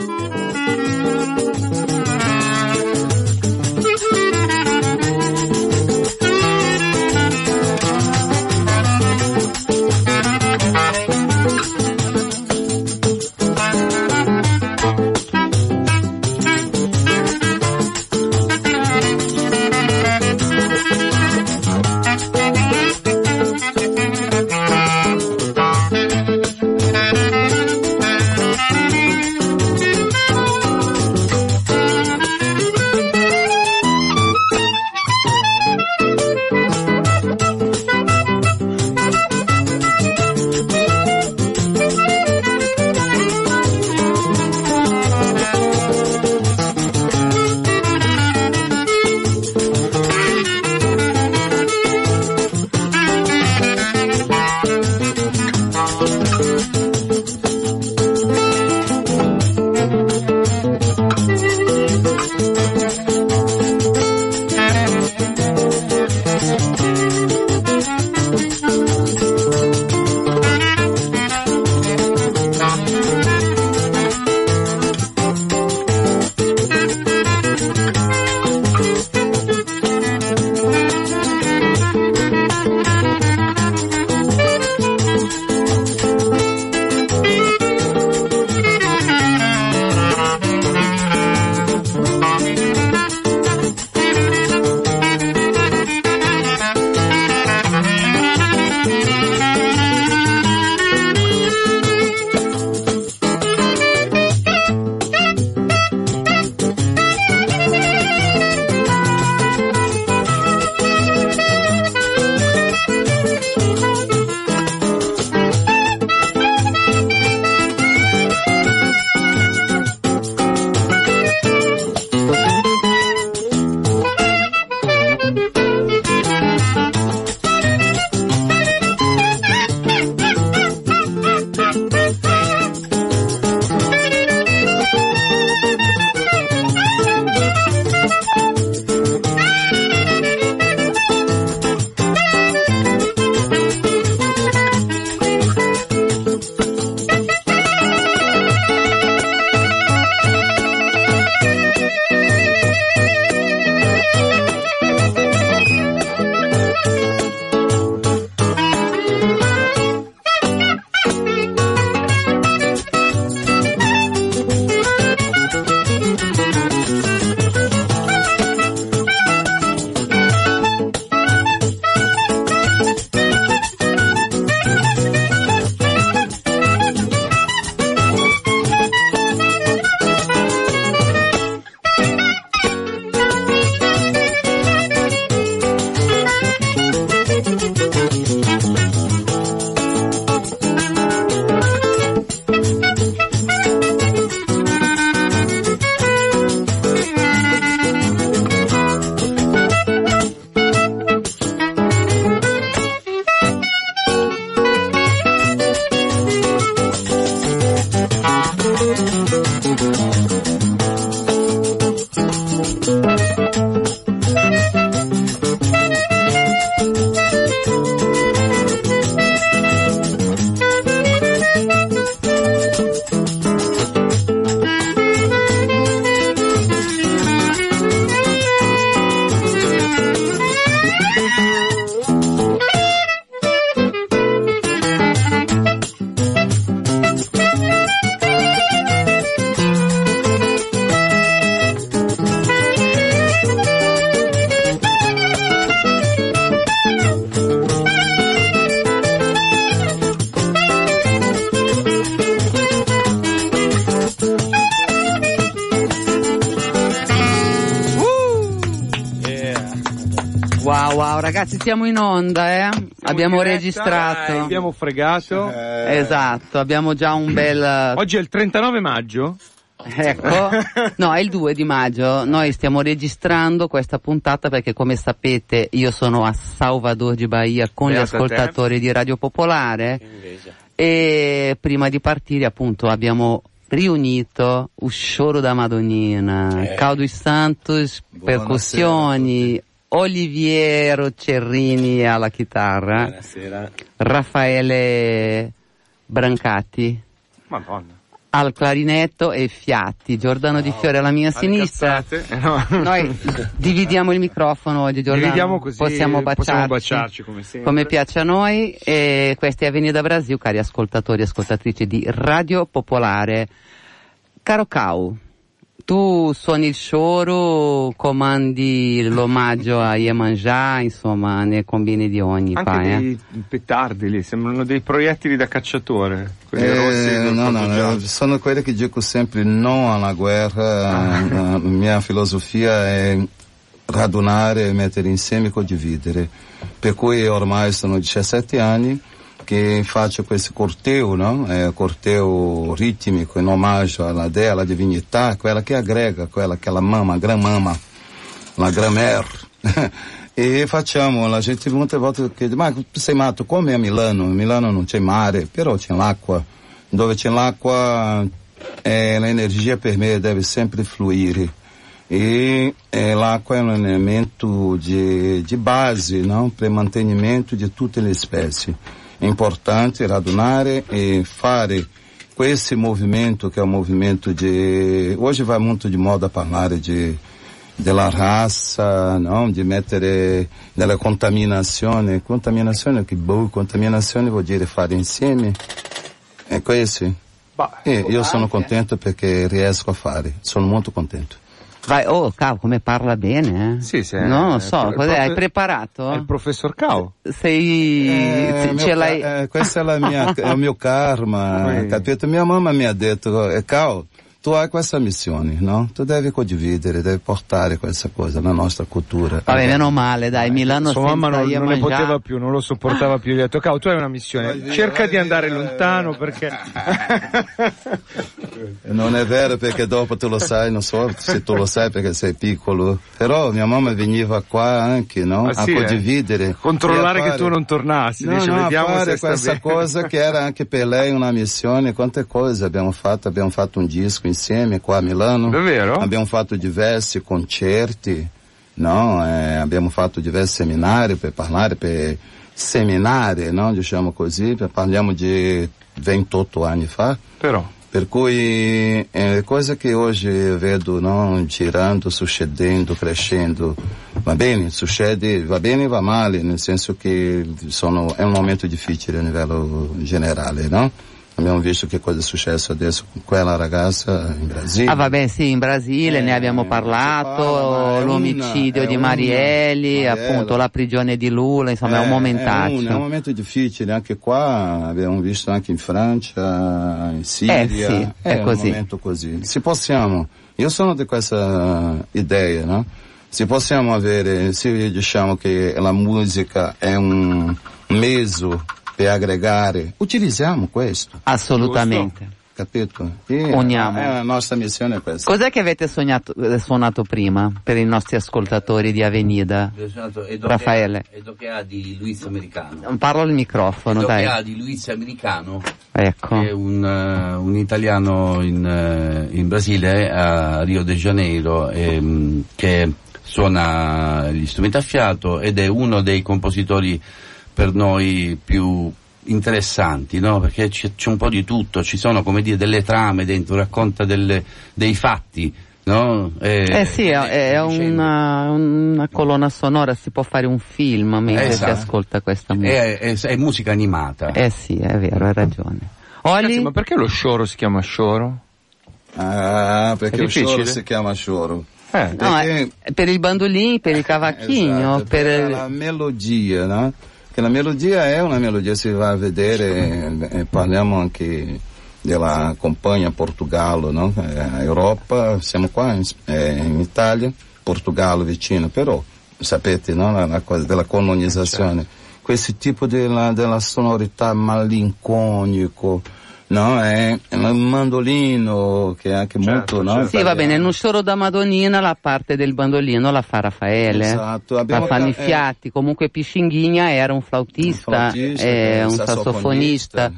ragazzi, siamo in onda, eh? Abbiamo diretta, registrato. eh, abbiamo fregato. Esatto, abbiamo già un bel... Oggi è il 39 maggio. Ecco, no, è il 2 di maggio. Noi stiamo registrando questa puntata perché, come sapete, io sono a Salvador di Bahia con Beata gli ascoltatori di Radio Popolare e prima di partire, appunto, abbiamo riunito il Choro da Madonnina, Eh. Caldo Santos, percussioni, Oliviero Cerrini alla chitarra, Buonasera. Raffaele Brancati Madonna. al clarinetto e Fiatti, Giordano Di Fiore alla mia sinistra. Eh, no. Noi dividiamo il microfono oggi, Giordano. Dividiamo così possiamo baciarci, possiamo baciarci, come come piace a noi. E questa è Avenida Brasil, cari ascoltatori e ascoltatrici di Radio Popolare. Caro Cau, tu suoni il choro, comandi l'omaggio a Iemanjá, insomma, ne combini di ogni. Anche fai, eh? dei petardi lì, sembrano dei proiettili da cacciatore. Quelli rossi Eh, no, no, corpo eu sono quelli che dico sempre no alla guerra, a mia filosofia è radunare, mettere insieme e condividere. Per cui ormai sono 17 anni che faccio questo corteo, no? È corteo ritmico in omaggio alla dea, alla divinità, quella che aggrega, quella che la mamma, gran mamma, la grand-mère. e facciamo, la gente molte volte chiede, ma sei matto come a Milano? A Milano non c'è mare, però c'è l'acqua. Dove c'è l'acqua eh, l'energia per me deve sempre fluire. E eh, l'acqua è un elemento di, di base no? per mantenimento di tutte le specie. È importante radunare e fare questo movimento che è un movimento di... Oggi va molto di moda parlare di della razza, no? di mettere della contaminazione. Contaminazione che boh, contaminazione vuol dire fare insieme. È questo. Bah, E io sono anche. contento perché riesco a fare, sono molto contento. Vai, oh, cavolo, come parla bene, eh? Sì, sì, No, non eh, so, il cos'è? Hai preparato? È il professor Cao. Sei... Eh, ce mio ca- l'hai... eh, questo è, la mia, è il mio karma, capito? Mia mamma mi ha detto, eh, Cal, tu hai questa missione, no? Tu devi condividere, devi portare questa cosa, la nostra cultura. Vabbè, meno male, dai, Milano Sua mamma non, non ne poteva più, non lo sopportava più. Gli ha detto, Cao, tu hai una missione, Vai cerca di andare lontano perché... Non è vero perché dopo tu lo sai, non so se tu lo sai perché sei piccolo, però mia mamma veniva qua anche, no? Ah, a sì, eh? condividere. Controllare e a che fare- tu non tornassi, No, dice, no, vediamo fare se sta questa bene. cosa che era anche per lei una missione, quante cose abbiamo fatto, abbiamo fatto un disco insieme qua a Milano. Davvero? Abbiamo fatto diversi concerti, no? Eh, abbiamo fatto diversi seminari per parlare, per seminare, no? Diciamo così, parliamo di 28 anni fa. Però, Per cui è cosa che oggi vedo no, girando, succedendo, crescendo, va bene, succede, va bene e va male, nel senso che sono, è un momento difficile a livello generale, no? Abbiamo visto che cosa è successo adesso con quella ragazza in Brasile. Ah vabbè sì, in Brasile Eh, ne abbiamo parla, parlato, è l'omicidio una- di è Marielli, una- appunto la prigione di Lula, insomma è un Eh, momentaccio. È un, è un momento difficile, anche qua abbiamo visto anche in Francia, in Siria. Eh, sì, è un così. momento così. Se possiamo, io sono di questa idea, no? Se possiamo avere, se diciamo che la musica è un mezzo per aggregare, utilizziamo questo, Assolutamente. capito? E Uniamo. eh, la nostra missione è questa. Cos'è che avete sognato- eh, suonato prima per i nostri ascoltatori di Avenida? Raffaele. Che ha- Edo che ha di Luis Americano. Parlo al microfono, Edo che dai. ha di Luis Americano, Ecco. che è un, eh, un italiano in, eh, in Brasile, a Rio de Janeiro, ehm, che suona gli strumenti a fiato ed è uno dei compositori per noi più interessanti, no? Perché c'è, c'è un po' di tutto, ci sono come dire delle trame dentro, racconta delle- dei fatti, no? Eh sì, è, è vicende. una, una colonna sonora, si può fare un film mentre Esatto. si ascolta questa musica. È, è- è musica animata. Eh sì, è vero, hai ragione. Ragazzi, Oli? ma perché lo scioro si chiama scioro? Ah, perché choro difficile? si chiama choro. Eh, No, perché- è per il bandolino, per il cavacchino, Esatto, per... la melodia, no? Che la melodia è una melodia, si va a vedere, eh, parliamo anche della compagna Portogallo, no? Eh, Europa, siamo qua in, eh, in Italia, Portogallo vicino, però sapete, no? La, la cosa della colonizzazione, questo tipo della, della sonorità malinconico, no? È il mandolino che è anche molto, no? Sì, va bene, non solo da Madonnina la parte del bandolino la fa Raffaele. Esatto, La fanno i ca- eh. fiati, comunque Piscinghigna era un flautista, Un flautista, eh, un un sassofonista.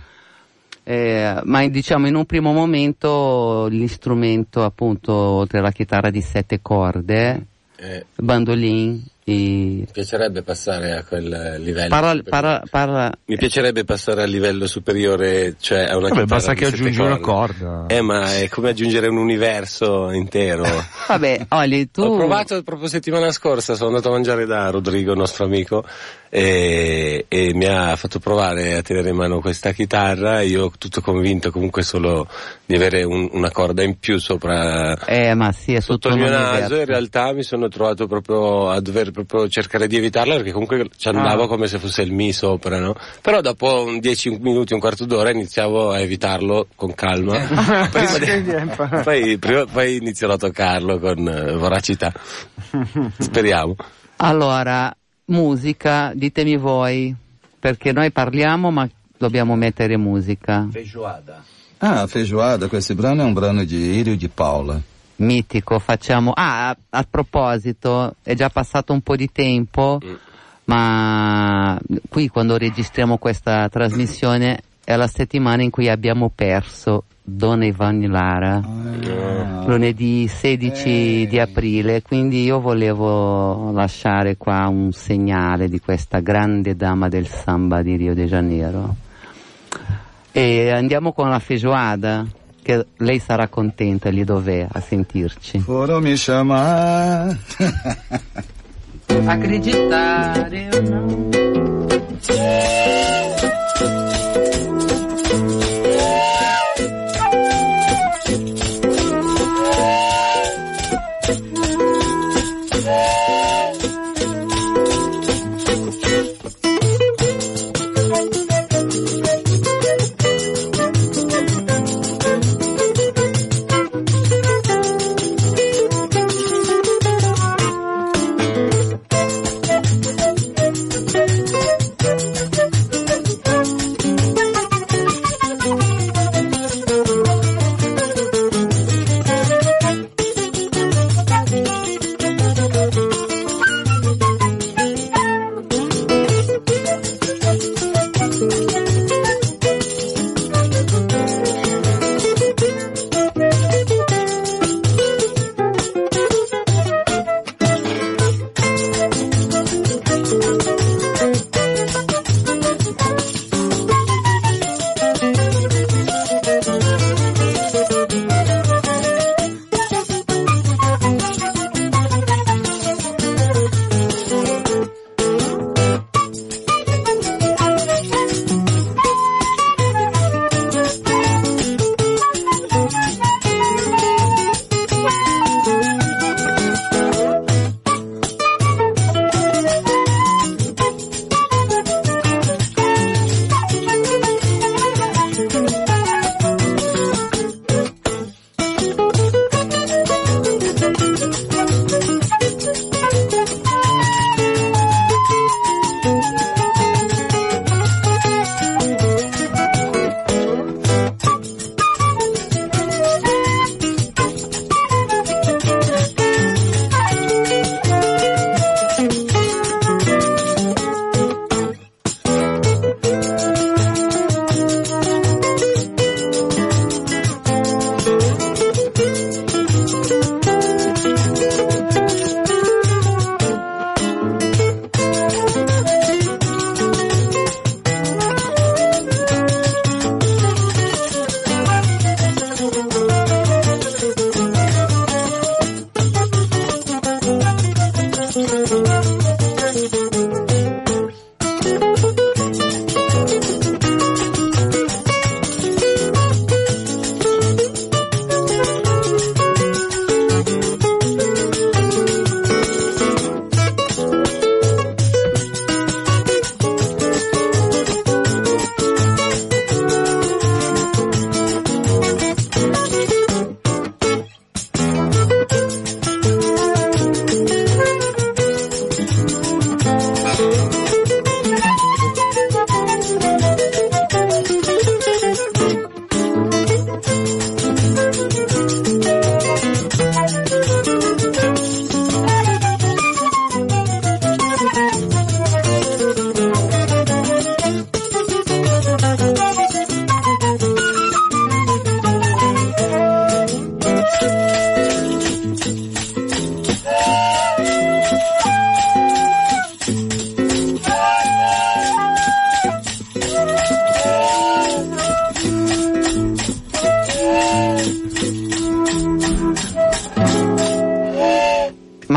Eh, ma diciamo in un primo momento l'istrumento appunto oltre alla chitarra di sette corde, Eh, bandolin. Mi piacerebbe passare a quel livello. Parla, parla, parla... Mi piacerebbe passare al livello superiore, cioè a una Vabbè, basta che aggiungi una corda. Eh, ma è come aggiungere un universo intero. Vabbè, Oli, tu... Ho provato proprio settimana scorsa, sono andato a mangiare da Rodrigo, nostro amico, e, e mi ha fatto provare a tenere in mano questa chitarra. Io tutto convinto comunque solo di avere un- una corda in più sopra Eh, ma sì, è sotto il mio naso in realtà mi sono trovato proprio a dover proprio cercare di evitarla perché comunque ci andavo Ah. come se fosse il mi sopra, no? Però dopo un 10 minuti, un quarto d'ora iniziavo a evitarlo con calma. prima di- poi, prima- poi inizierò a toccarlo con voracità. Speriamo. Allora, musica, ditemi voi, perché noi parliamo ma dobbiamo mettere musica. Feijoada. Ah, feijoada, questo brano è un brano di Irio di Paula. Mitico, facciamo... Ah, a, a proposito, è già passato un po' di tempo, Mm. ma qui quando registriamo questa trasmissione è la settimana in cui abbiamo perso Donna Ivani Lara. Ah. lunedì 16 di aprile, quindi io volevo lasciare qua un segnale di questa grande dama del samba di Rio de Janeiro. E andiamo con la feijoada, che lei sarà contenta lì dov'è a sentirci. Foram me chamar. Acreditare o não.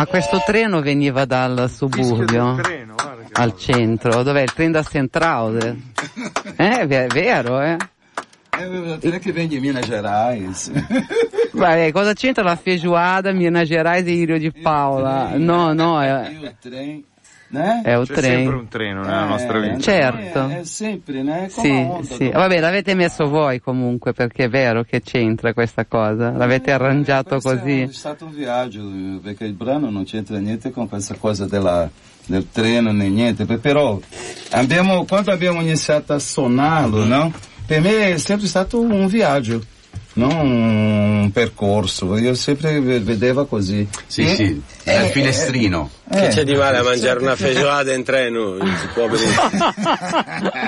Ma questo treno veniva dal suburbio treno, guarda che al centro, dov'è il treno da Centrale? Eh, è vero, eh? É que vem de Minas Gerais. Vabbè, cosa c'entra la feijoada, Minas Gerais e Irio di Paola? No, no, è, E o trem, né? è un C'è sempre treno. un treno nella nostra vita. Certo. È, è sempre, né? Sì, onda sì. do- Vabbè, l'avete messo voi comunque, perché è vero che c'entra questa cosa. L'avete arrangiato Questo È così. stato un viaggio, perché il brano non c'entra niente con questa cosa della, del treno né niente, pe- però abbiamo, quando abbiamo iniziato a suonarlo, no? Per me è sempre stato un viaggio, non un percorso, io sempre ve- vedevo così. Sì, E- sì, eh, è il finestrino. eh, Che c'è di male a eh, mangiare una feijoada in treno? Si può benissimo.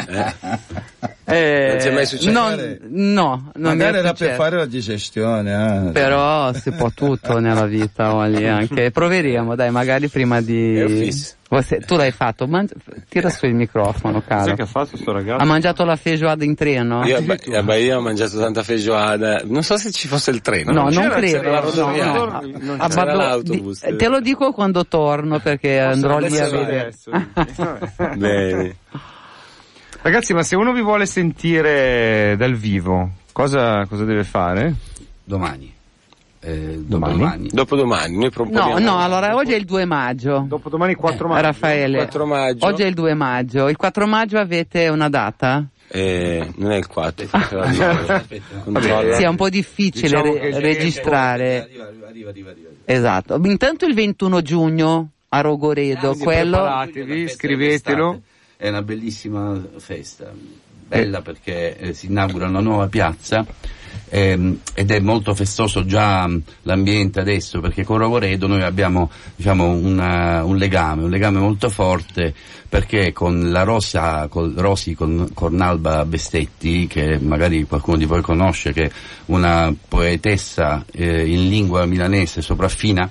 Eh, Non ti è mai successo? non- no, non Magari era per successo. fare la digestione, eh. Però si può tutto nella vita, Oli, anche. Proveremo, dai, magari prima di... Você- tu l'hai fatto, mangi- tira su il microfono, caro. che ha fatto sto ragazzo? Ha mangiato la feijoada in treno? Io, beh, eh, beh, io ho mangiato tanta feijoada. Non so se ci fosse il treno. No, non c'era- credo. c'era no, no. Non Ah, c'era vado- l'autobus. di- te lo dico quando torno perché andrò lì a vedere. adesso. Bene. Ragazzi, ma se uno vi vuole sentire dal vivo, cosa, cosa deve fare? Domani. Eh, Domani? dopodomani. Dopodomani, noi No, proponiamo... no, allora oggi è il 2 maggio. Dopodomani 4 maggio. Raffaele, 4 maggio. oggi è il 2 maggio. Il 4 maggio avete una data? Eh, non è il 4, forse la dico. Controlla. Sì, è un po' difficile Diciamo re- registrare. Arriva, arriva, arriva, arriva, arriva. Esatto. Intanto il 21 giugno a Rogoredo, Quindi quello... preparatevi, scrivetelo. È una bellissima festa, bella perché eh, si inaugura una nuova piazza ehm, ed è molto festoso già mh, l'ambiente adesso perché con Rogoredo noi abbiamo diciamo, una- un legame, un legame molto forte perché con la Rosa, col Rosi con Cornalba Bestetti, che magari qualcuno di voi conosce, che è una poetessa eh, in lingua milanese sopraffina,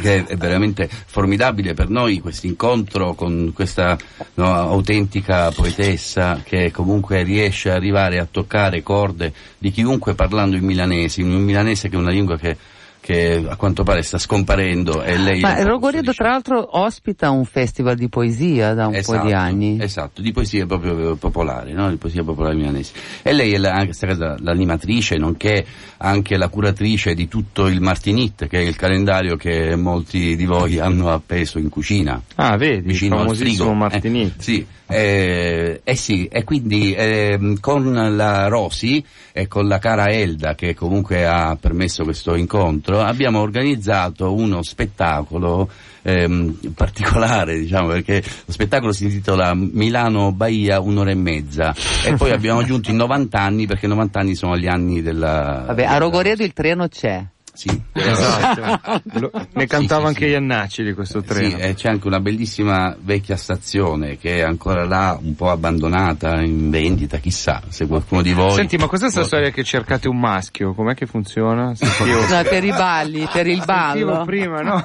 che è veramente formidabile per noi questo incontro con questa no, autentica poetessa che comunque riesce ad arrivare a toccare corde di chiunque parlando in milanese, in un milanese che è una lingua che, che a quanto pare sta scomparendo e lei Ma Rogoredo tra l'altro ospita un festival di poesia da un po' Esatto, di anni. Esatto, di poesia proprio popolare, no? di poesia popolare milanese. E lei è la, anche questa casa, l'animatrice, nonché anche la curatrice di tutto il Martinit, che è il calendario che molti di voi hanno appeso in cucina. Ah, vedi, il vicino al famosissimo frigo. Martinit. Eh, sì, eh, eh sì, e quindi ehm, con la Rosi e con la cara Elda che comunque ha permesso questo incontro abbiamo organizzato uno spettacolo ehm, particolare, diciamo, perché lo spettacolo si intitola Milano Bahia un'ora e mezza e poi abbiamo aggiunto i 90 anni perché 90 anni sono gli anni della... Vabbè, a Rogoredo il treno c'è. Sì, Esatto. Lo- ne cantava sì, anche sì. Iannacci di questo Sì, treno. e c'è anche una bellissima vecchia stazione che è ancora là, un po' abbandonata, in vendita, chissà se qualcuno di voi... Senti, ma cos'è questa storia che cercate un maschio? Com'è che funziona? Sentivo, No, per i balli, per il sentivo ballo. prima, no?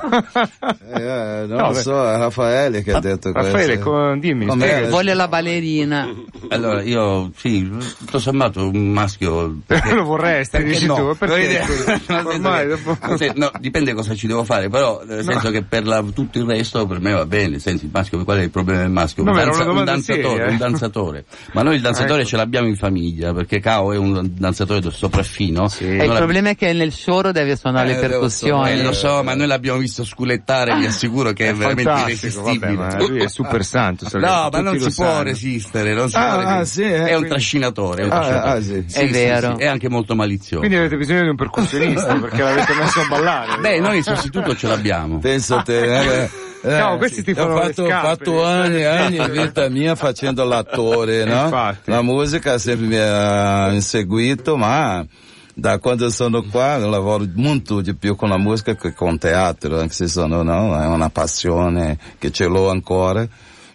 Eh, non No, lo so, è Raffaele che ha detto Raffaele, questo. co- dimmi, Com'è? Vuole la ballerina. Allora, io, sì, tutto sommato un maschio... perché- Lo vorresti, perché dici no? tu, perché? Senso Ormai che- dopo- nel no, dipende cosa ci devo fare, però nel senso che per la- tutto il resto per me va bene, senti, il maschio, qual è il problema del maschio? No, un, una un danzatore, seria, eh. un danzatore. Ma noi il danzatore ecco. ce l'abbiamo in famiglia, perché Cao è un danzatore sopraffino. Sì. E Noi il problema è che nel shoro deve suonare Eh, le percussioni. eh, lo so, ma noi l'abbiamo visto sculettare, vi assicuro che è, È veramente vabbè, irresistibile. ma lui è super santo. lo- No, ma tutti non si può sanno. resistere, non si Ah, può ah, resistere. sì, eh, è un trascinatore, è un Ah, trascinatore. ah, sì. È vero. è anche molto malizioso. Quindi avete bisogno di un percussionista perché l'avete messo a ballare. Beh, noi il sostituto ce l'abbiamo. Pensa a te, eh, eh, No, questi ti ho fanno le fatto, scarpe, fatto anni e anni in vita mia facendo l'attore, no? Infatti. La musica sempre mi ha inseguito, ma da quando sono qua lavoro molto di più con la musica che con teatro, anche se sono, no, è una passione che ce l'ho ancora,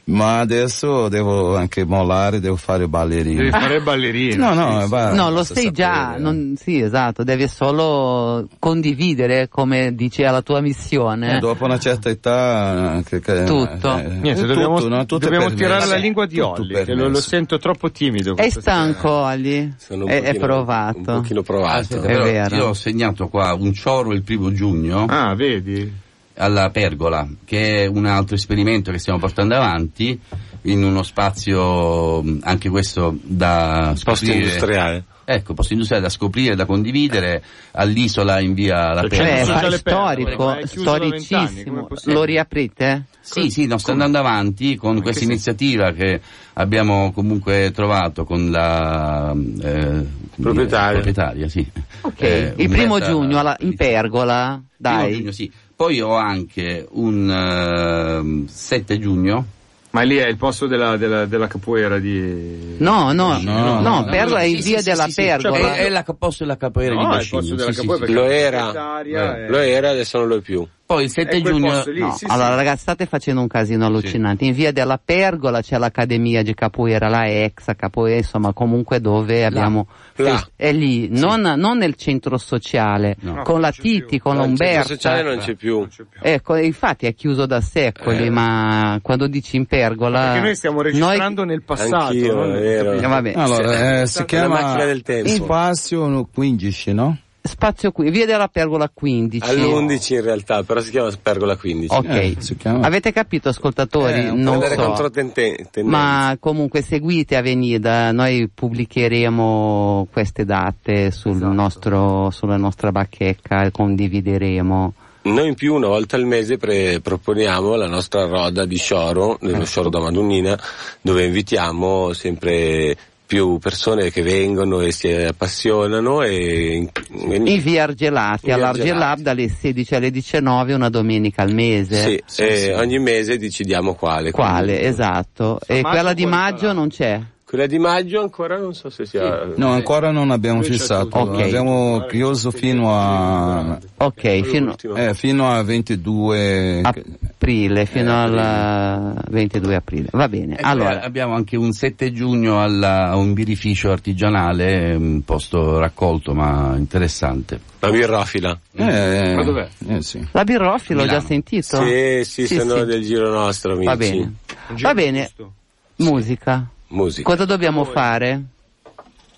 ma adesso devo anche mollare, devo fare ballerino. Devi fare il ballerino. No, no, va, No, lo basta sai già, non- sì, esatto, devi solo condividere, come dice la tua missione. Eh, dopo una certa età che, che- Tutto. eh, Niente, tutto, dobbiamo, no? Tutto dobbiamo tirare la lingua di tutto Olli, che lo, lo sento troppo timido. È stanco, un È, è provato. Un pochino provato. È Però vero. Io ho segnato qua un cioro il primo giugno Ah, vedi? Alla pergola, che è un altro esperimento che stiamo portando avanti in uno spazio anche questo da Posto scoprire. industriale. Ecco, posto industriale da scoprire, da condividere all'isola in via La Cioè, Pergola. storico, Pergola, è da vent'anni, storicissimo. Lo riaprite? Sì, sì, no, sta andando avanti con questa iniziativa che abbiamo comunque trovato con la eh, Proprietaria. proprietaria, sì. Ok, Eh, il primo giugno alla- in pergola, Primo dai. giugno, sì. Poi ho anche un ehm, 7 giugno. Ma lì è il posto della, della, della capoeira di... No, no, no, No, no, pergola è in Sì, via della pergola. Cioè, è, è la posto della capoeira No, di è il Bacino. posto della sì, sì, capoeira sì. Lo era. è- Lo era, adesso non lo è più. Poi il 7 È quel giugno lì. No, sì, allora sì. ragazzi state facendo un casino allucinante. In via della Pergola c'è l'Accademia di Capoeira, la ex Capoeira, insomma comunque dove abbiamo... Là. È lì, non, non nel centro sociale, No. con la. Titi, con No, il centro sociale non c'è più. Non c'è più. Ecco, infatti è chiuso da secoli, Eh. ma quando dici in pergola... Perché noi stiamo registrando nel passato. Anch'io, non- è vero. Eh, vabbè. Allora, eh, si La chiama macchina del tempo. Spazio 15, no? Spazio qui, via della Pergola 15. All'11 in realtà, però si chiama Pergola 15. Ok. Eh, si chiama- Avete capito ascoltatori? Eh, non so. contro tente- tendenze. Ma comunque seguite Avenida, noi pubblicheremo queste date sul Esatto. nostro, sulla nostra bacheca e condivideremo. Noi in più una volta al mese pre- proponiamo la nostra roda di Scioro, nello Scioro da Madonnina, dove invitiamo sempre più persone che vengono e si appassionano e, e- In via Argelati, all'Argelab dalle 16 alle 19 una domenica al mese. sì, e ogni mese decidiamo quale. Quale? Quindi- Esatto. E maggio quella di maggio non c'è? Quella di maggio ancora non so se sia... No, ancora non abbiamo fissato, Ok. abbiamo chiuso fino a, Ok, fino eh, fino a 22... aprile, fino al 22 aprile. Va bene. E poi Allora, abbiamo anche un 7 giugno alla- a un birrificio artigianale, un posto raccolto ma interessante. La birrofila. Eh, Ma dov'è? Eh, sì. la birroffi l'ho già sentito? Sì, sì, Sì, sono sì. del giro nostro, amici. Va bene. Va bene. giusto. Musica. Musica. Cosa dobbiamo fare?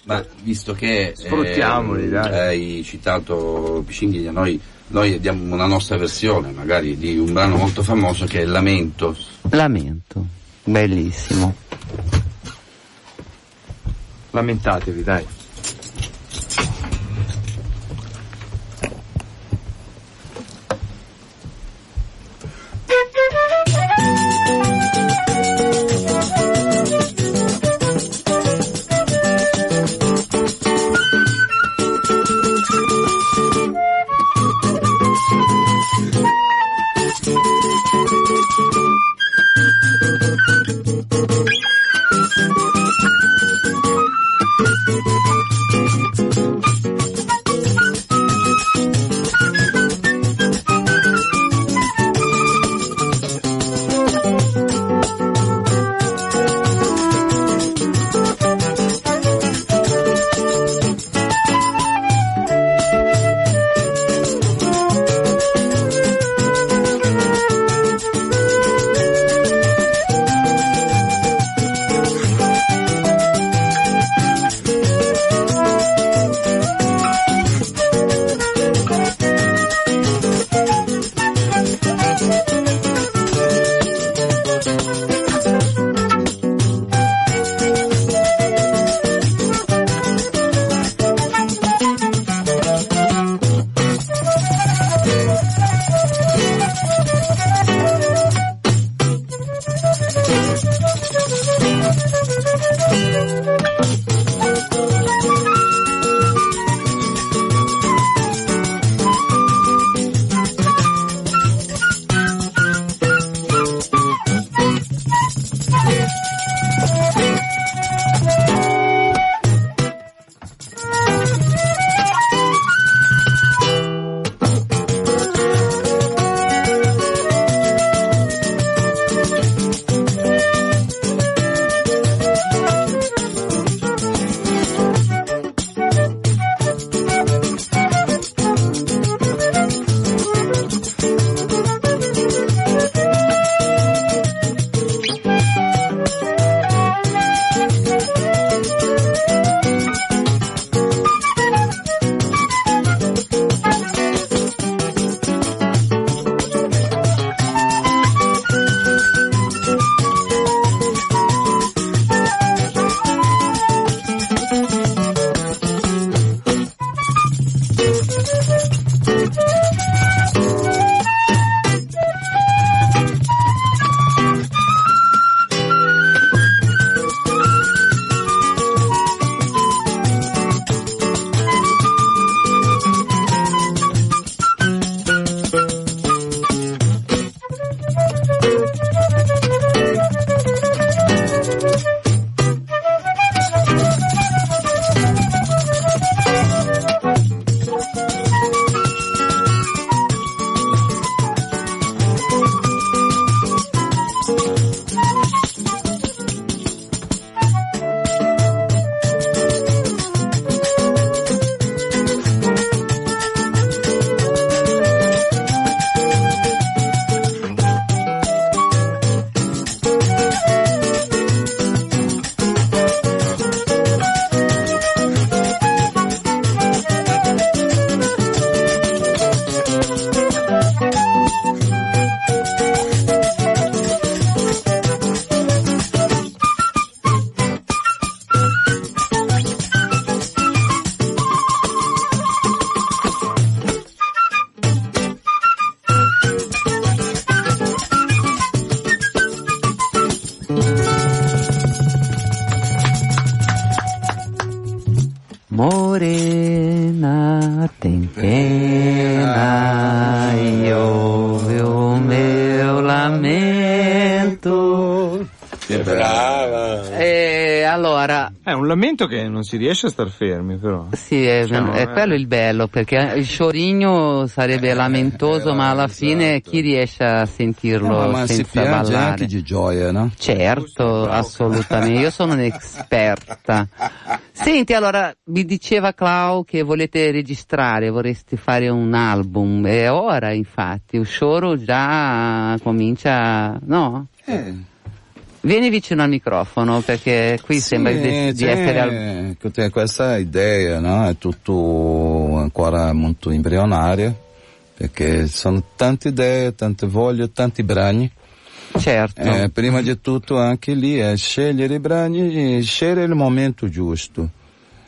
Ma visto che Sfruttiamoli, dai. hai citato Piscinghiglia, noi, noi diamo una nostra versione magari di un brano molto famoso che è Lamento. Lamento. Bellissimo. Lamentatevi, dai. Lamento che non si riesce a star fermi, però. sì, è, Diciamo, è eh. quello il bello, perché il sciorigno sarebbe lamentoso, eh, ma alla esatto. fine chi riesce a sentirlo No, ma si senza piange ballare? anche di gioia, no? Certo, assolutamente, io sono un'esperta. Senti, allora, mi diceva Clau che volete registrare, vorreste fare un album, è ora infatti, il Shoro già comincia, no? Eh, Vieni vicino al microfono perché qui sembra di, di essere al... questa idea, no? È tutto ancora molto embrionario, perché sono tante idee, tante voglie, tanti brani. Certo. Eh, prima di tutto anche lì è scegliere i brani e scegliere il momento giusto,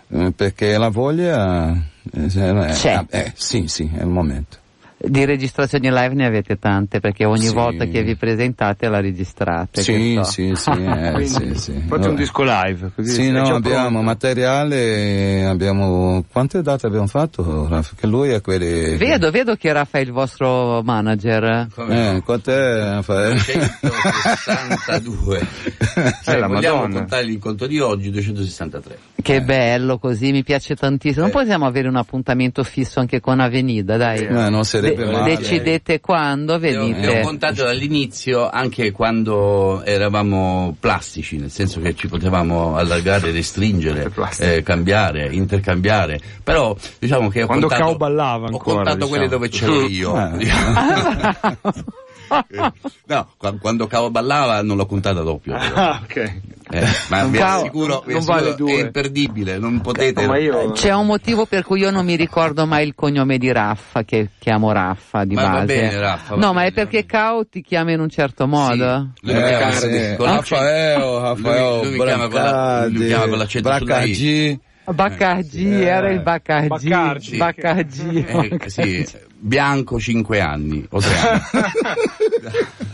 eh, perché la voglia eh, è, C'è. eh, sì, sì, è il momento. Di registrazioni live ne avete tante perché ogni Sì. volta che vi presentate la registrate. Sì, sì, sì, eh, sì, sì. Fate un disco live. Così Sì, no, abbiamo pronto. materiale, abbiamo... Quante date abbiamo fatto, Raffa? Che lui è quelli... Vedo, vedo che Raffa è il vostro manager. Eh, quant'è, Raffaele? 262. Eh, Cioè, la vogliamo Madonna. contare l'incontro di oggi, 263. Che bello così, mi piace tantissimo. Non Eh. possiamo avere un appuntamento fisso anche con Avenida, dai. Eh, non sarebbe male. decidete quando ho, ho venite. contate dall'inizio anche quando eravamo plastici, nel senso che ci potevamo allargare, restringere, eh, cambiare, intercambiare. Però diciamo che ho Quando contato, Cao ballava ho ancora, contato quelle diciamo. dove c'ero io. Eh. no, qua- quando Cavo ballava non l'ho contata doppio. però. Ah, ok. Eh, ma vi assicuro, vi assicuro, vale è imperdibile, non potete... No, ma io... C'è un motivo per cui io non mi ricordo mai il cognome di Raffa, che chiamo Raffa di Ma va base. bene, Raffa, va no, ma è bene, perché va Cao ti chiama in un certo modo? Sì, lui mi chiama Eh, sì. con Raffaele, Raffaele, lui- lui mi chiama con la- con l'accento sulla I. Bracaggi. Baccargi, Eh. era il Baccargi. Baccargi. Baccargi. Eh, sì, bianco 5 anni o 3 anni.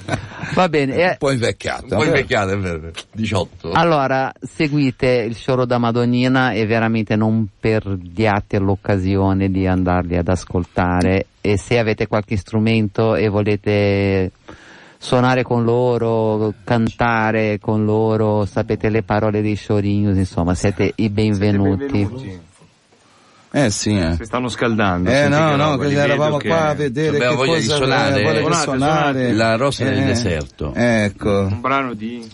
Va bene. Un eh, po' invecchiato. Un po' invecchiato, è vero. 18. Allora, seguite il Scioro da Madonnina e veramente non perdiate l'occasione di andarli ad ascoltare e se avete qualche strumento e volete suonare con loro, cantare con loro, sapete le parole dei Sciorignos, insomma, siete i benvenuti. Eh sì, eh. Si stanno scaldando. Eh no, che no, vedo eravamo che- qua a vedere Abbiamo che voglia di cosa suonare. eh, Suonate, suonare. La rosa del Eh, deserto. Ecco. Un brano di...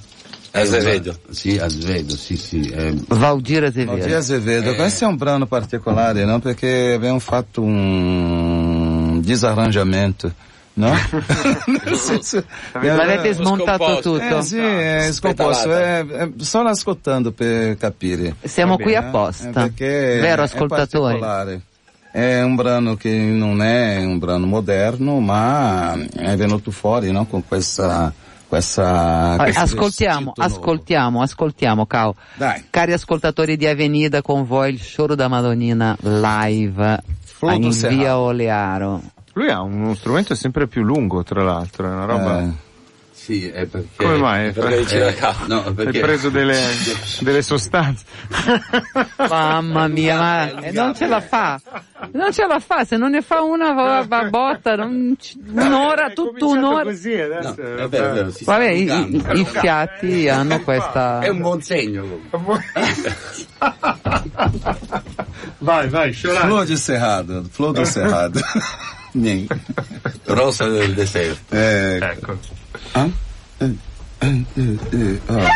Azevedo. Sì, Azevedo, sì, sì. eh, Valdir Oggi Azevedo. Azevedo, questo è un brano particolare, no? Perché abbiamo fatto un disarrangiamento, no? Nel senso, L'avete smontato scomposto. tutto. Eh sì, è scomposto, eh, eh, solo ascoltando per capire. Siamo qui apposta. Eh, perché Vero è ascoltatori? È un brano che non è un brano moderno, ma è venuto fuori no? con questa, questa Ascoltiamo, sito nuovo. ascoltiamo, ascoltiamo, Cao. Dai. Cari ascoltatori di Avenida, con voi il Scioro da Madonnina live Flodo in Serrano. via Olearo. Lui ha uno strumento sempre più lungo, tra l'altro, è una roba... Eh, sì, è perché... Come mai? Perché a Eh, no, Hai perché... preso delle, delle sostanze. Mamma mia, ma eh, non ce la fa. Non ce la fa, se non ne fa una va- va- botta, non un'ora, È tutta un'ora. Così, adesso No, è vero, è vero, si sta Vabbè, i, i- fiati hanno questa... È un buon segno. comunque. vai, vai, sciolate. Flor de Cerrado, Flor do Cerrado. Rosa del deserto. Eh, ecco. Ah? Eh, eh, eh, eh ah.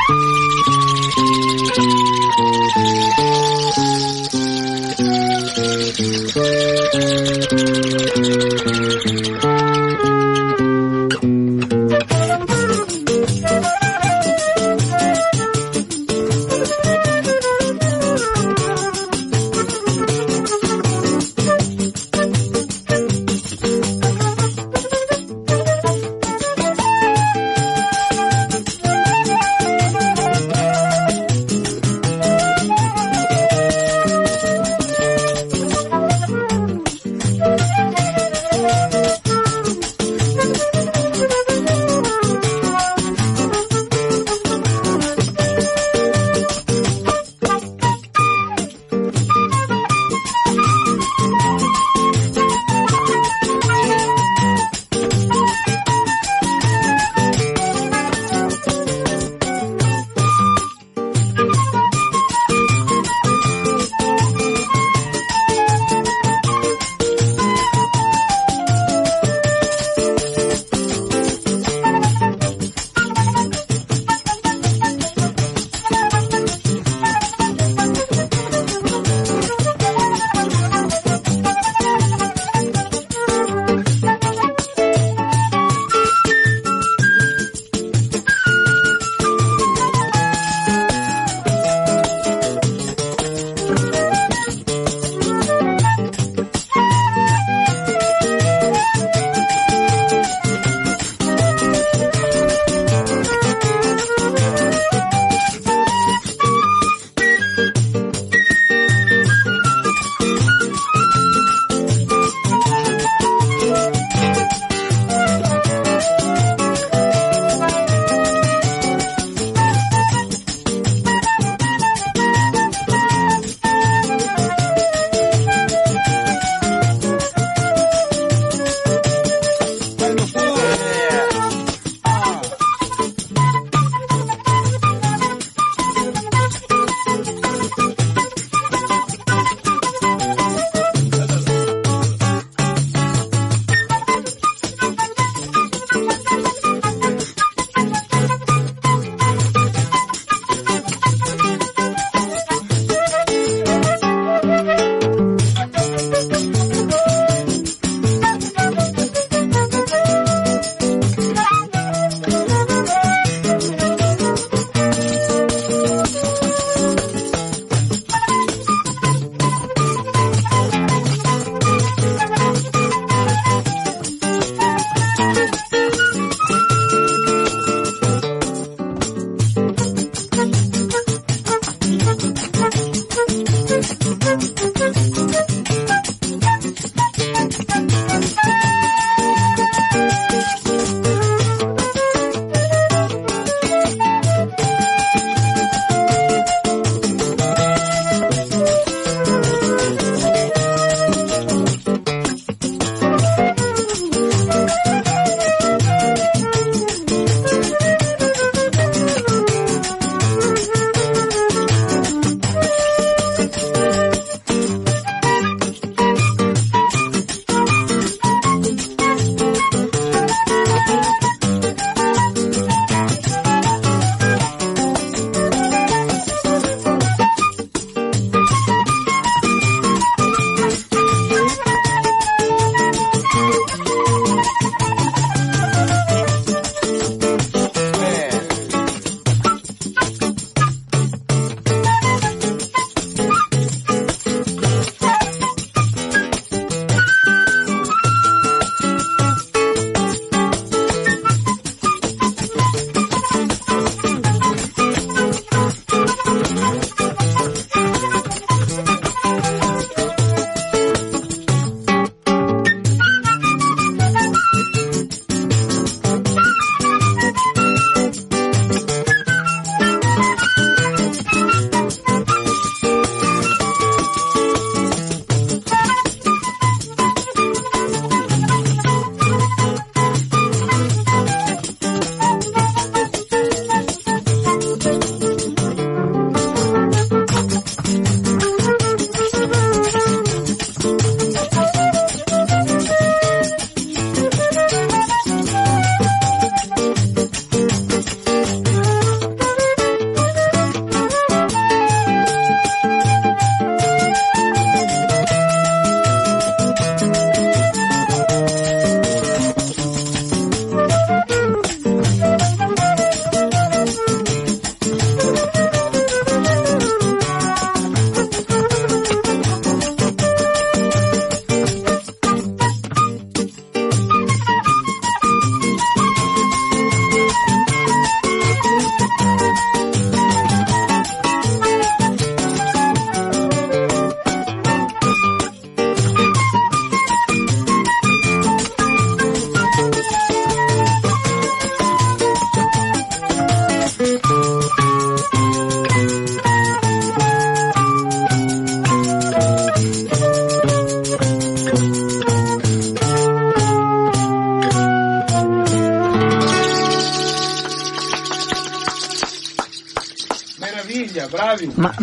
Thank you.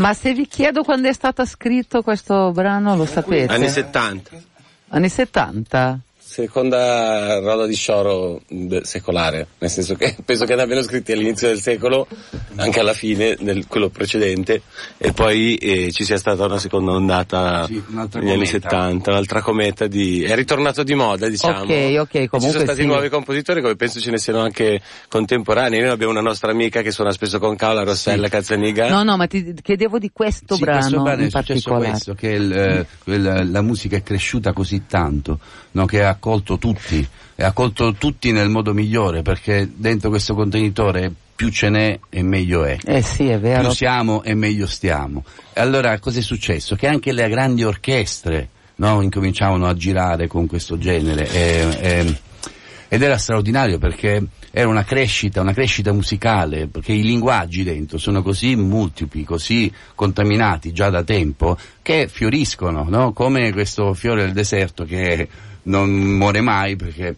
Ma se vi chiedo quando è stato scritto questo brano, lo sapete? Anni 70. Anni 70? Seconda roda di scioro secolare, nel senso che penso che ne abbiano scritti all'inizio del secolo, anche alla fine, nel, quello precedente, e poi eh, ci sia stata una seconda ondata Sì, negli anni cometa. 70, un'altra cometa di... è ritornato di moda, diciamo. Ok, ok, E Ci comunque sono stati sì. nuovi compositori, come penso ce ne siano anche contemporanei. Noi abbiamo una nostra amica che suona spesso con Cao, la Rossella Cazzaniga. No, no, ma ti chiedevo di questo Sì, brano questo brano in è successo particolare. questo, che il, eh, la musica è cresciuta così tanto, no, che ha accolto tutti, e ha accolto tutti nel modo migliore, perché dentro questo contenitore più ce n'è e meglio è. Eh sì, è vero. Più siamo e meglio stiamo. E allora cosa è successo? Che anche le grandi orchestre no, incominciavano a girare con questo genere. E- e- ed era straordinario perché era una crescita, una crescita musicale, perché i linguaggi dentro sono così multipli, così contaminati già da tempo, che fioriscono, no? come questo fiore del deserto che non muore mai perché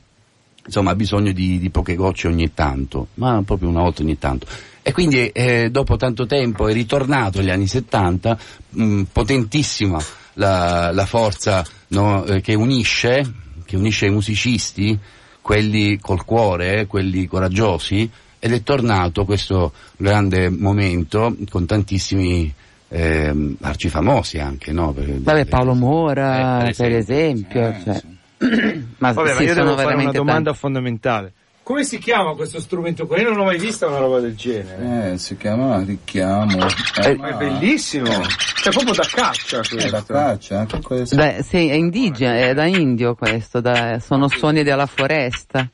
insomma ha bisogno di, di poche gocce ogni tanto, ma proprio una volta ogni tanto. E quindi eh, dopo tanto tempo è ritornato agli anni 70, mh, potentissima la, la forza no, eh, che unisce, che unisce i musicisti, quelli col cuore, eh, quelli coraggiosi, ed è tornato questo grande momento con tantissimi ehm, arcifamosi anche, no? Per- Vabbè, Paolo Mora, Eh, per esempio. Eh, cioè. sì. Ma Vabbè, sì, ma io sono devo fare una domanda tanti. fondamentale. Come si chiama questo strumento qua? Io non ho mai visto una roba del genere. Eh, si chiama richiamo. Eh, Ma è bellissimo. È proprio da caccia È questo. da caccia, anche questo. Beh, sì, è indigeno, è da indio questo, da- sono suoni della foresta.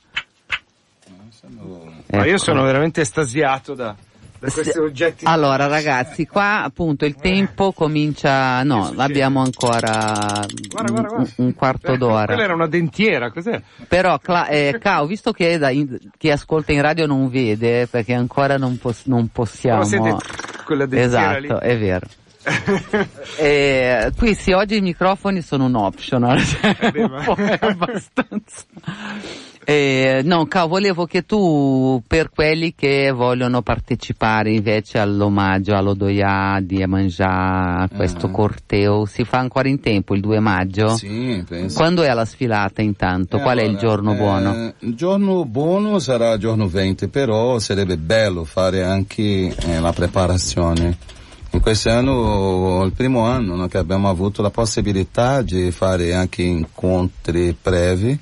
Ma io Ecco. sono veramente estasiato da, da questi oggetti. Allora ragazzi, qua appunto il tempo comincia, no, abbiamo ancora Guarda, guarda, guarda. un, quarto Eh, d'ora. Quella era una dentiera, cos'è? Però, Cla- eh, Cao, visto che da in- chi ascolta in radio non vede, perché ancora non, pos- non possiamo... Però quella dentiera Esatto, lì. è vero. Eh, qui sì, oggi i microfoni sono un optional, cioè, Eh beh, ma- è abbastanza. Eh, no, Cao, volevo che tu, per quelli che vogliono partecipare invece all'omaggio all'Odoia di Amangià, a questo Ah. corteo, si fa ancora in tempo il 2 maggio? Sì, penso. Quando è la sfilata intanto? Eh, Qual è il allora, giorno eh, buono? Il giorno buono sarà il giorno 20, però sarebbe bello fare anche eh, la preparazione. In quest'anno, il primo anno no, che abbiamo avuto la possibilità di fare anche incontri brevi,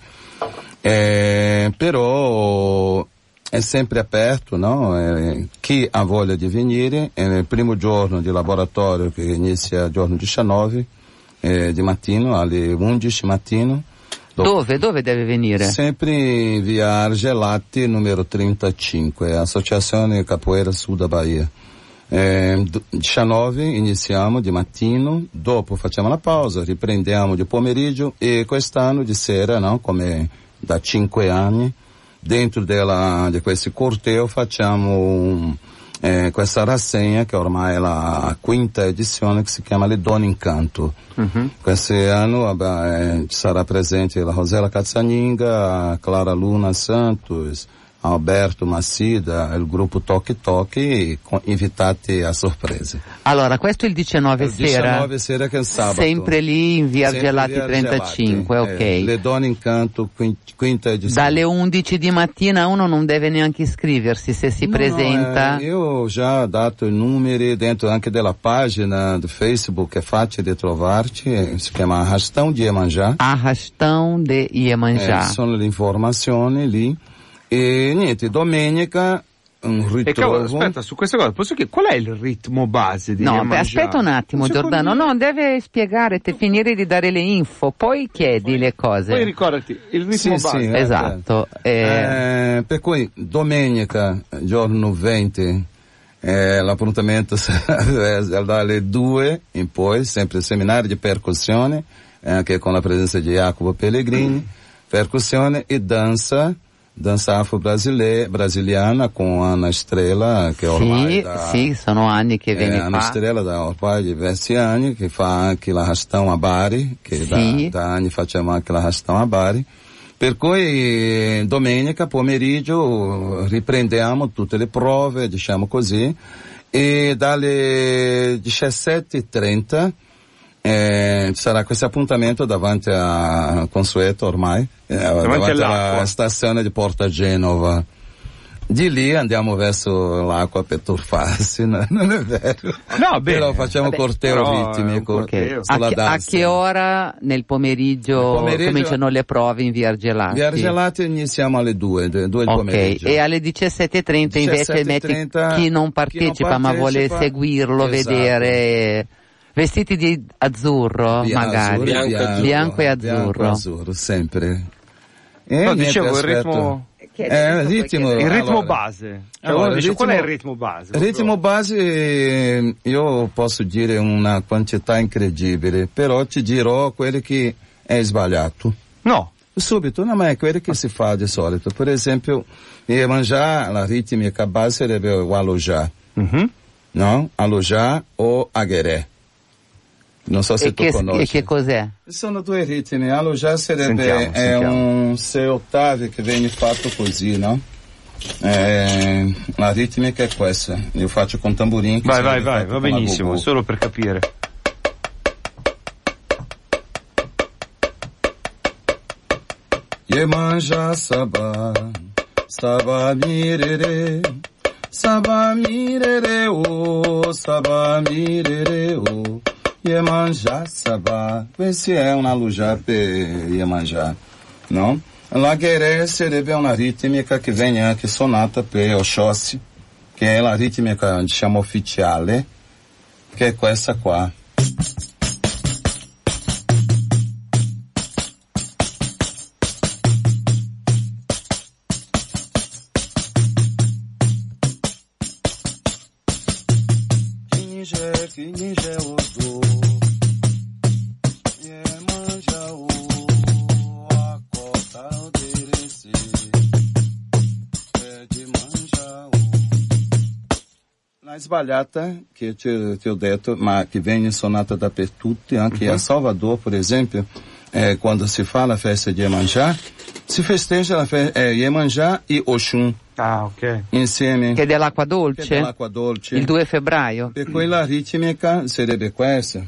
eh, però è sempre aperto, no? Eh, chi ha voglia di venire, è il primo giorno di laboratorio che inizia il giorno 19 eh, di mattino alle 11 mattino. Dove? Dove deve venire? Sempre via Argelati, numero 35, Associazione Capoeira Sul da Bahia. Eh, d- 19 iniziamo di mattino, dopo facciamo la pausa, riprendiamo di pomeriggio e quest'anno di sera, no, come da 5 anni, dentro della, di questo corteo facciamo eh, questa rassegna che ormai è la quinta edizione che si chiama Le Donne in Canto. Quest'anno vabbè, eh, sarà presente la Rosela Cazzaninga, Clara Luna Santos, Alberto Massida, il gruppo Toque Toque, con- invitati a sorprese. Allora, questo è il 19 Il sera. 19 sera che è sabato. Sempre lì in via Sempre Argelati via 35, Argelati, eh, ok. Le Donne in Canto, quin- quinta edizione. Dalle 11 di mattina uno non deve neanche iscriversi se si No, presenta. eh, io già ho dato i numeri dentro anche della pagina do Facebook, è facile di trovarci, eh, si chiama Arrastão de Iemanjá. Arrastão de Iemanjá. Eh, sono le informazioni lì. E niente, domenica un E cavolo, ritrovo. aspetta, su questa cosa, posso chiedere, qual è il ritmo base di No, beh, aspetta un attimo Un. Giordano, no, deve spiegare, te finire di dare le info, poi chiedi le cose. Poi ricordati, il ritmo Sì, base. sì, eh. Esatto. eh, Eh, per cui domenica, giorno 20, eh, l'appuntamento sarà dalle 2 in poi, sempre seminario di percussione, eh, anche con la presenza di Jacopo Pellegrini, percussione e danza, danza afro-brasiliana con Ana Estrela, che ormai sì, da, sì, sono anni che viene Ana qua. Estrela da ormai diversi anni, che fa anche l'arrastão a Bari, che Sì. da, da anni facciamo anche l'arrastão a Bari. Per cui domenica pomeriggio riprendiamo tutte le prove, diciamo così, e dalle 17.30 eh, ci sarà questo appuntamento davanti a Consueto ormai, eh, davanti, all'acqua. alla stazione di Porta Genova. Di lì andiamo verso l'acqua per turfarsi, no? non è vero? No, bene. Però facciamo Vabbè, corteo però ritmico corteo. A sulla che, a che ora nel pomeriggio, pomeriggio- cominciano le prove in Via Argelati? Via Argelati iniziamo alle 2, 2 del Ok, pomeriggio. e alle 17.30 invece metti 17:30 chi non partecipa ma vuole partecipa, seguirlo, esatto. vedere vestiti di azzurro Bia- magari, azzurro, Bianco- bianco e azzurro. Bianco azzurro, sempre. E No, niente, dicevo il ritmo, Eh, il ritmo, il ritmo allora, base. Cioè, allora, dice, il qual è il ritmo- ritmo base? Il ritmo base eh, io posso dire una quantità incredibile, però ti dirò quello che è sbagliato. No. Subito, no, ma è quello che si fa di solito. Per esempio, Iemanjá, la ritmica base sarebbe o alojá, Mhm. no? Alojá o agheré. Non so se E tu che, conosci. e che cos'è? Sono due ritmi, alojá sarebbe Sentiamo, è sentiamo. un sei ottavi che viene fatto così, no? Eh, la ritmica è questa, io faccio con tamburini. che Vai, vai, vai, va benissimo, solo per capire. Yemanja Saba, Saba Mirere, Saba Mirere o, Saba Mirere o, Yemanja Saba. Questa è una luja per Yemanja, no? La Gueré sarebbe una ritmica che viene anche sonata per Oxóssi, che è la ritmica, diciamo, ufficiale, che è questa qua. Que eu te, te ho detto, ma che viene suonata dappertutto, anche a Salvador, per esempio, eh, quando si fa la festa di Iemanjá, si festeggia la fe- eh, Iemanjá e Oxum Ah, ok. insieme. Che è dell'acqua che è dolce? dell'acqua dolce. Il 2 febbraio? Per cui la ritmica sarebbe questa.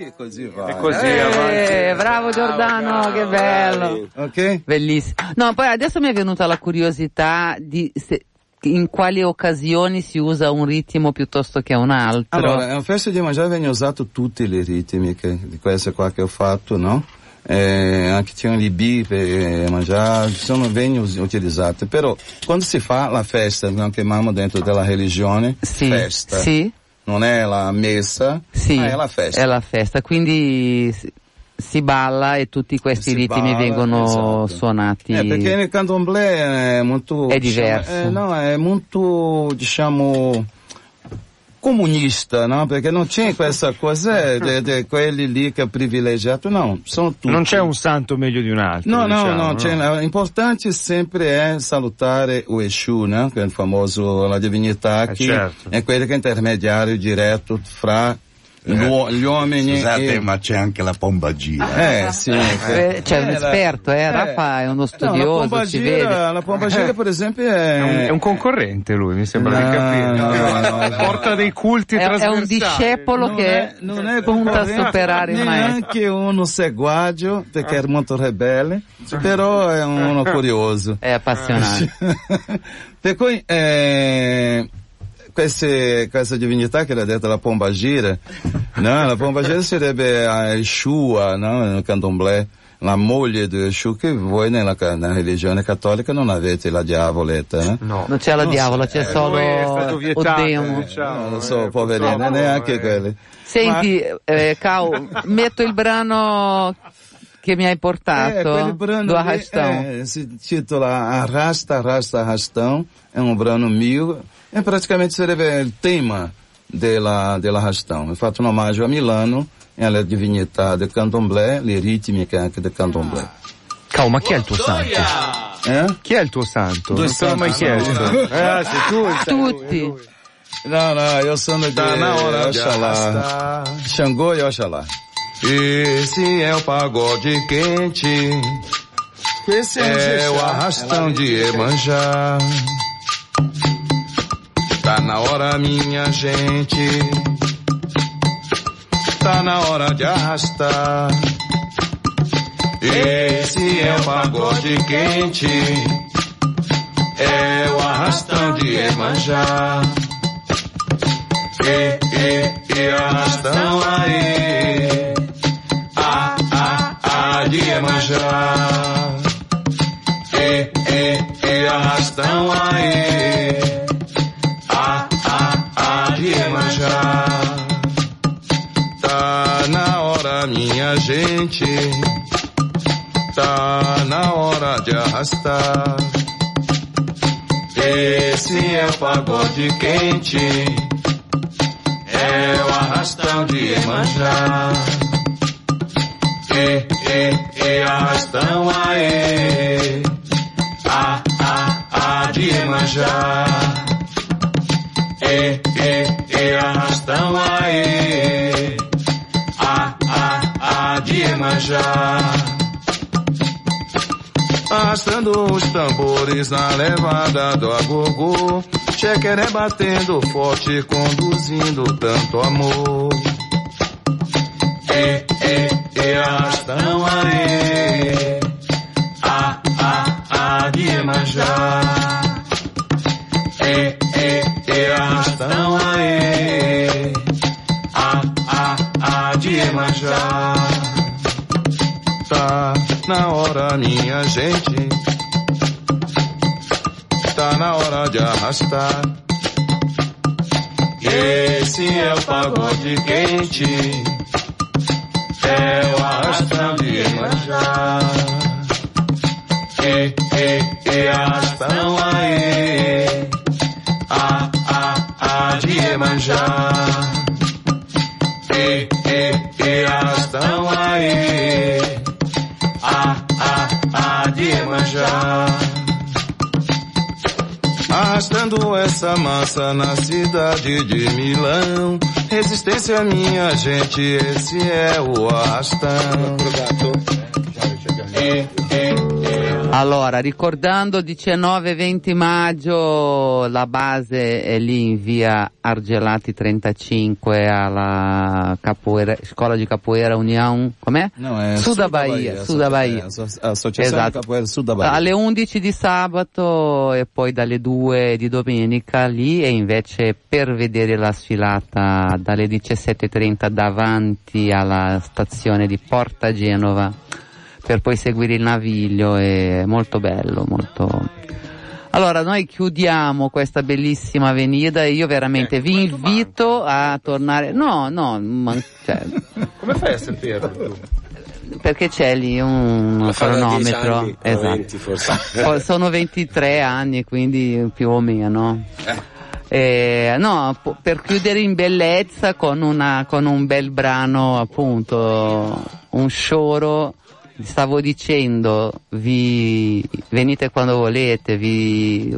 E così va. E così Eh, avanti. bravo Giordano, che bello! Ok? Bellissimo. No, poi adesso mi è venuta la curiosità di se- in quali occasioni si usa un ritmo piuttosto che un altro. Allora, a festa di mangiare viene usato tutte le ritmiche di queste qua che ho fatto, no? Eh, anche c'è un libì per mangiare, sono ben utilizzate, però quando si fa la festa, noi chiamiamo dentro della religione, sì, festa, sì, non è la messa, sì, ma è la festa. È la festa, quindi si, balla e tutti questi Si ritmi balla, vengono esatto. suonati. Eh, perché nel candomblé è molto... È diciamo, diverso. eh, no, è molto, diciamo, comunista, no? Perché non c'è questa cosa di, di quelli lì che è privilegiato, no, sono tutti. Non c'è un santo meglio di un altro. No, no, diciamo, no, c'è- l'importante sempre è salutare o Eshu, no? che è il famoso, la divinità Eh, che certo. è quello che è intermediario diretto fra l'uo- gli uomini Scusate, e... ma c'è anche la pomba gira. Eh, sì. Eh, c'è un la- esperto, eh, Raffa è uno No, studioso, la pomba. La pomba gira, per esempio, è... È un, è un concorrente lui, mi sembra di No, capire. no, no, no. Porta dei culti È, è un trasversali. discepolo Non che è- non è punta a superare il maestro. Neanche uno seguaggio, perché è molto ribelle, però è uno curioso. È appassionato. per cui eh, queste, questa divinità che l'ha detta la pomba gira, no? la pomba gira sarebbe a Yeshua, no? nel candomblé, la moglie di Yeshua che voi nella, nella religione cattolica non avete la diavoletta. No? No. Non c'è la Non diavola, c'è eh, solo stato vietato, Odemo. diciamo. non lo so, eh, poverina, purtroppo, neanche eh. quelli. Senti, eh, Cao, metto il brano che mi hai É, portato aquele brano do arrastão. é, se titula Arrasta, Arrasta, Arrastão. É um brano mio. É praticamente sarebbe il tema della, della Arrastão. È fatto un omaggio a Milano alla divinità del candomblé, le ritmiche anche del candomblé. Cao, ma chi è il tuo santo? Eh? Chi è il tuo santo? Due non l'ho mai chiesto. sono. Eh, sei tu, sei Tutti. lui. Não, não, eu sou de Tá na hora de Oxalá. Xangô e Oxalá. Esse é o pagode quente, Esse é o arrastão de Emanjá. Tá na hora, minha gente, tá na hora de arrastar. Esse é o pagode quente, é o arrastão de Emanjá. E, e, e arrastão aí. De Iemanjá. E, e, e arrastão aí. A, a, a de Iemanjá. Tá na hora, minha gente. Tá na hora de arrastar. Esse é o pagode quente. É o arrastão de Iemanjá. E, e, e arrastão aê. A, a, a de Iemanjá. E, e, e arrastão aê. A, a, a de Iemanjá. Arrastando os tambores na levada do agogô. Chequeré batendo forte, conduzindo tanto amor. E, e, minha gente. Tá na hora de arrastar. Esse é o pagode quente. É o arrastão de Iemanjá. E, e, e arrastão aê. A, a, a de Iemanjá. E, e, e arrastão aê. Arrastando essa massa na cidade de Milão. Resistência minha gente, esse é o arrastão. E, e, Allora, ricordando 19-20 maggio, la base è lì in via Argelati 35 alla capoeira, scuola di capoeira União, com'è? Não, é Sul da Bahia, Sul da Bahia. A Associação Esatto. Capoeira Sul da Bahia. Alle 11 di sabato e poi dalle 2 di domenica lì e invece per vedere la sfilata dalle 17.30 davanti alla stazione di Porta Genova per poi seguire il naviglio è molto bello, molto... Allora noi chiudiamo questa bellissima avenida e io veramente vi invito a tornare... No, no, ma- cioè, Come fai a saperlo tu? perché c'è lì un Ma fanno 10 cronometro. anni, esatto. 20 forse. Sono 23 anni, quindi più o meno. Eh, no, po- per chiudere in bellezza con, una, con un bel brano, appunto, un shoro. Stavo dicendo, vi venite quando volete, vi,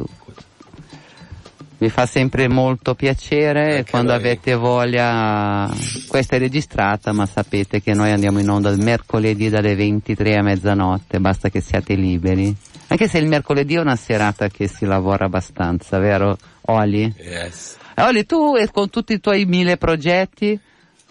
mi fa sempre molto piacere Anche quando noi. avete voglia. Questa è registrata, ma sapete che noi andiamo in onda il mercoledì dalle 23 a mezzanotte, basta che siate liberi. Anche se il mercoledì è una serata che si lavora abbastanza, vero Oli? Yes. Eh, Oli, tu con tutti i tuoi mille progetti,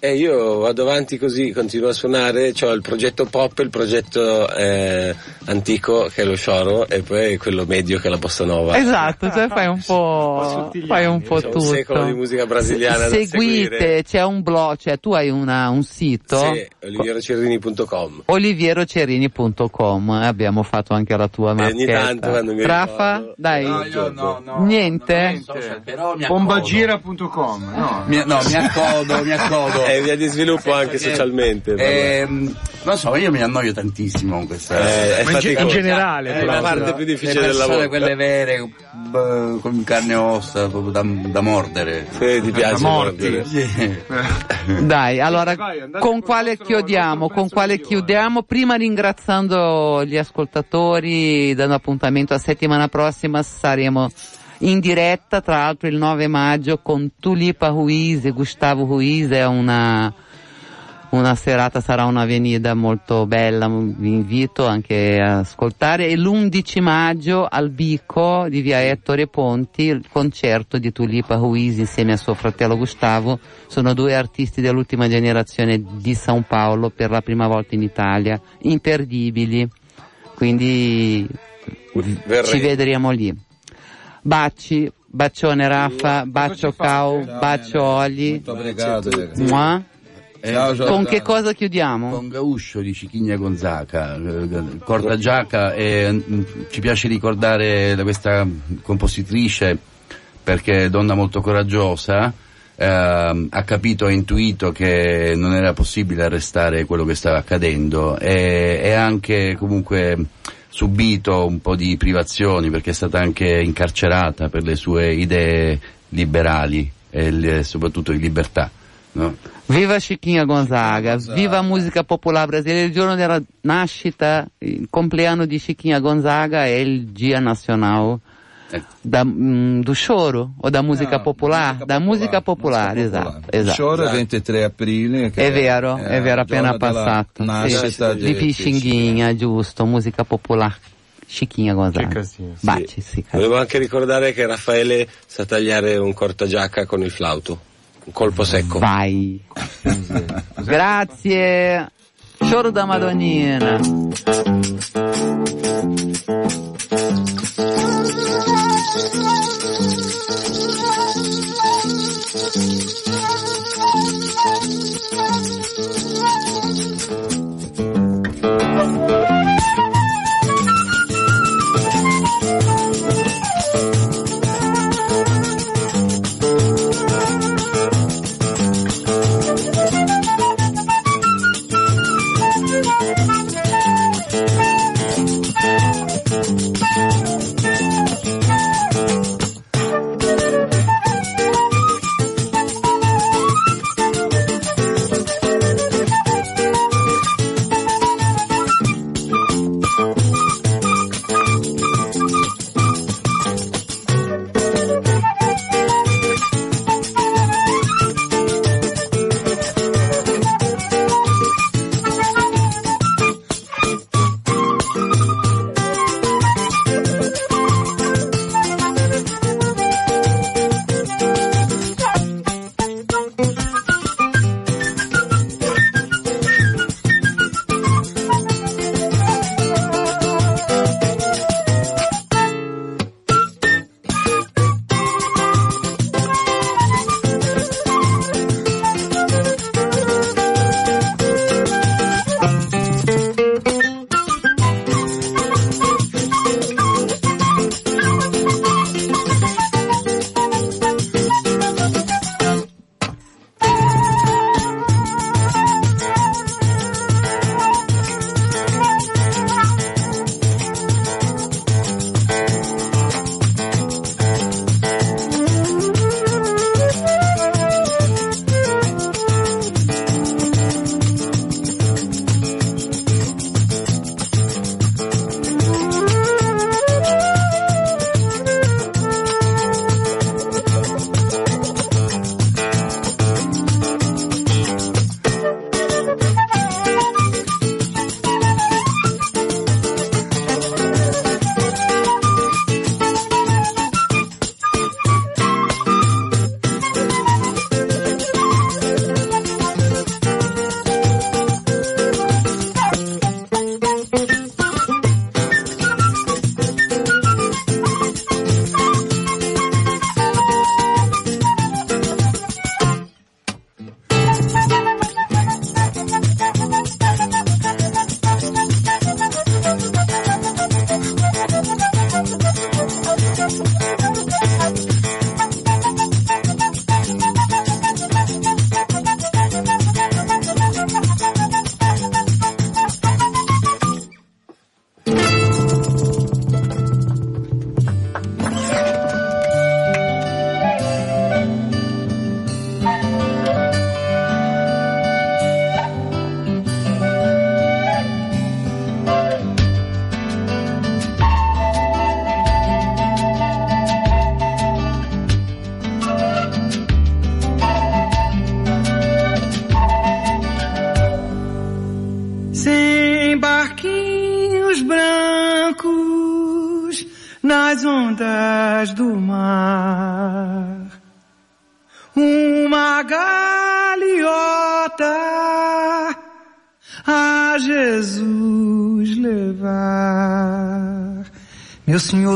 E io vado avanti così, continuo a suonare, ho il progetto pop, il progetto eh, antico che è lo Shoro e poi quello medio che è la bossa nova. esatto, cioè fai un po', fai un po' C'è un tutto. secolo di musica brasiliana da Seguite, c'è un blog, cioè tu hai una- un sito. Sì, olivierocerrini.com. olivierocerini.com eh, abbiamo fatto anche la tua E ogni marchetta. tanto quando mi Rafa, ricordo- dai. No, io no, Niente? Mi accodo. Bombagira.com, no? Mi- no, mi accodo, mi accodo. è via di sviluppo anche socialmente. Ehm, non so, io mi annoio tantissimo con questa. Eh, è Ma in, ge- in generale, È la però. parte più Le difficile del lavoro. quelle vere, b- con carne e ossa, proprio da, da mordere. Se ti piace morti. mordere. Sì. Dai, allora Vai, con quale chiudiamo? Con quale chiudiamo? Prima ringraziando gli ascoltatori, dando appuntamento a settimana prossima saremo in diretta, tra l'altro il 9 maggio con Tulipa Ruiz e Gustavo Ruiz, è una una serata sarà una venida molto bella, vi invito anche a ascoltare. E l'11 maggio al Bico di via Ettore Ponti, il concerto di Tulipa Ruiz insieme a suo fratello Gustavo. Sono due artisti dell'ultima generazione di San Paolo per la prima volta in Italia, imperdibili. Quindi Verrei. ci vedremo lì. Baci, bacione Raffa, bacio? Cau, bacio Oli. Obrigado. Mua. Ciao. Con che cosa chiudiamo? Con Gauscio di Cicchigna Gonzaga, eh, Corda Giaca e mm, ci piace ricordare questa compositrice perché è donna molto coraggiosa, ehm, ha capito e intuito che non era possibile arrestare quello che stava accadendo e, e ha anche comunque subito un po' di privazioni perché è stata anche incarcerata per le sue idee liberali e le- soprattutto di libertà. no? Viva Chiquinha Gonzaga, viva musica popolare brasileira. Il giorno della nascita, il compleanno di Chiquinha Gonzaga è il Dia Nacional da, mm, do choro o da musica No, popolare? musica da musica popolare, musica esatto. popolare. esatto. Choro è 23 aprile. È vero, è vero, appena passato. Nascita Sì, di di Pixinguinha, giusto, musica popolare. Chiquinha Gonzaga. Casino. Baci, sì. Volevo anche ricordare che Raffaele sa tagliare un cortagiacca con il flauto. Un colpo secco. Vai. Grazie. Choro da Madonnina. Oh, oh,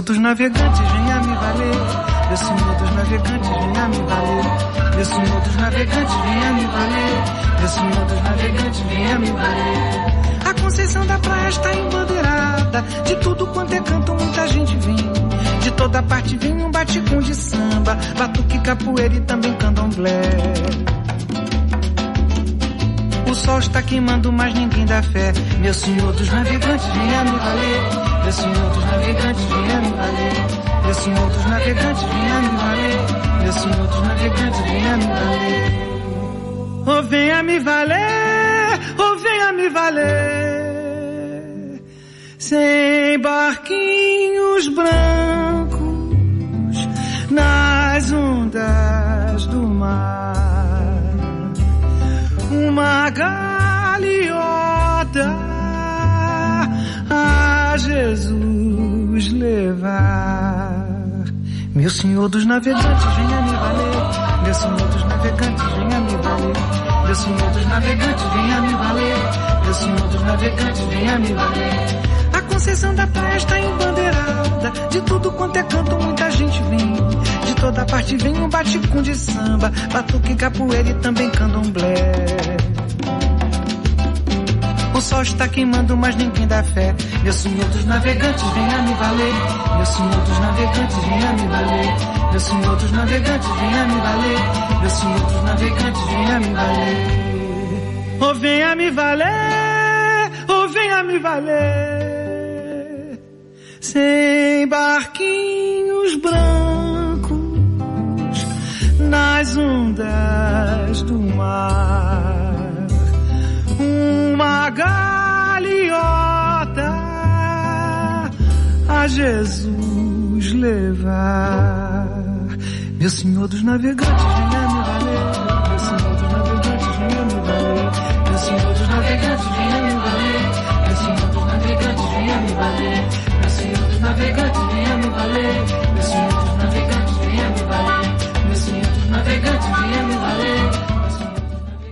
dos navegantes, venha me valer. Meu senhor dos navegantes, venha me valer. Meu senhor dos navegantes, venha me valer. Meu senhor dos navegantes, venha me valer. A Conceição da Praia está embandeirada. De tudo quanto é canto, muita gente vem. De toda parte vem um baticum de samba, batuque, capoeira e também candomblé. O sol está queimando, mas ninguém dá fé. Meu senhor dos navegantes, venha me valer. Descem outros navegantes vindo valer. Descem outros navegantes vindo valer. Descem outros navegantes vindo dali. Ou oh, venha me valer, ou oh, venha me valer. Sem barquinhos brancos nas ondas do mar. Uma gaviota. Jesus levar. Meu senhor dos navegantes, venha me valer. Meu senhor dos navegantes, venha me valer. Meu senhor dos navegantes, venha me valer. Meu senhor dos navegantes, venha me valer. A Conceição da Praia está embandeirada. De tudo quanto é canto, muita gente vem. De toda parte vem um baticum de samba, batuque, capoeira e também candomblé. O sol está queimando, mas ninguém dá fé. Meu senhor dos navegantes, venha me valer. Meu senhor dos navegantes, venha me valer. Meu senhor dos navegantes, venha me valer. Meu senhor dos navegantes, venha me valer. Oh, venha me valer, oh, venha me valer. Sem barquinhos brancos nas ondas do mar uma galeota a Jesus levar. Meu Senhor dos navegantes, venha me valer. Meu Senhor dos navegantes, venha me valer. Meu Senhor dos navegantes, venha me valer. Meu Senhor dos navegantes, venha me valer. Meu Senhor dos navegantes, venha me valer. Meu Senhor dos navegantes, venha me valer. Meu Senhor dos navegantes, venha me valer.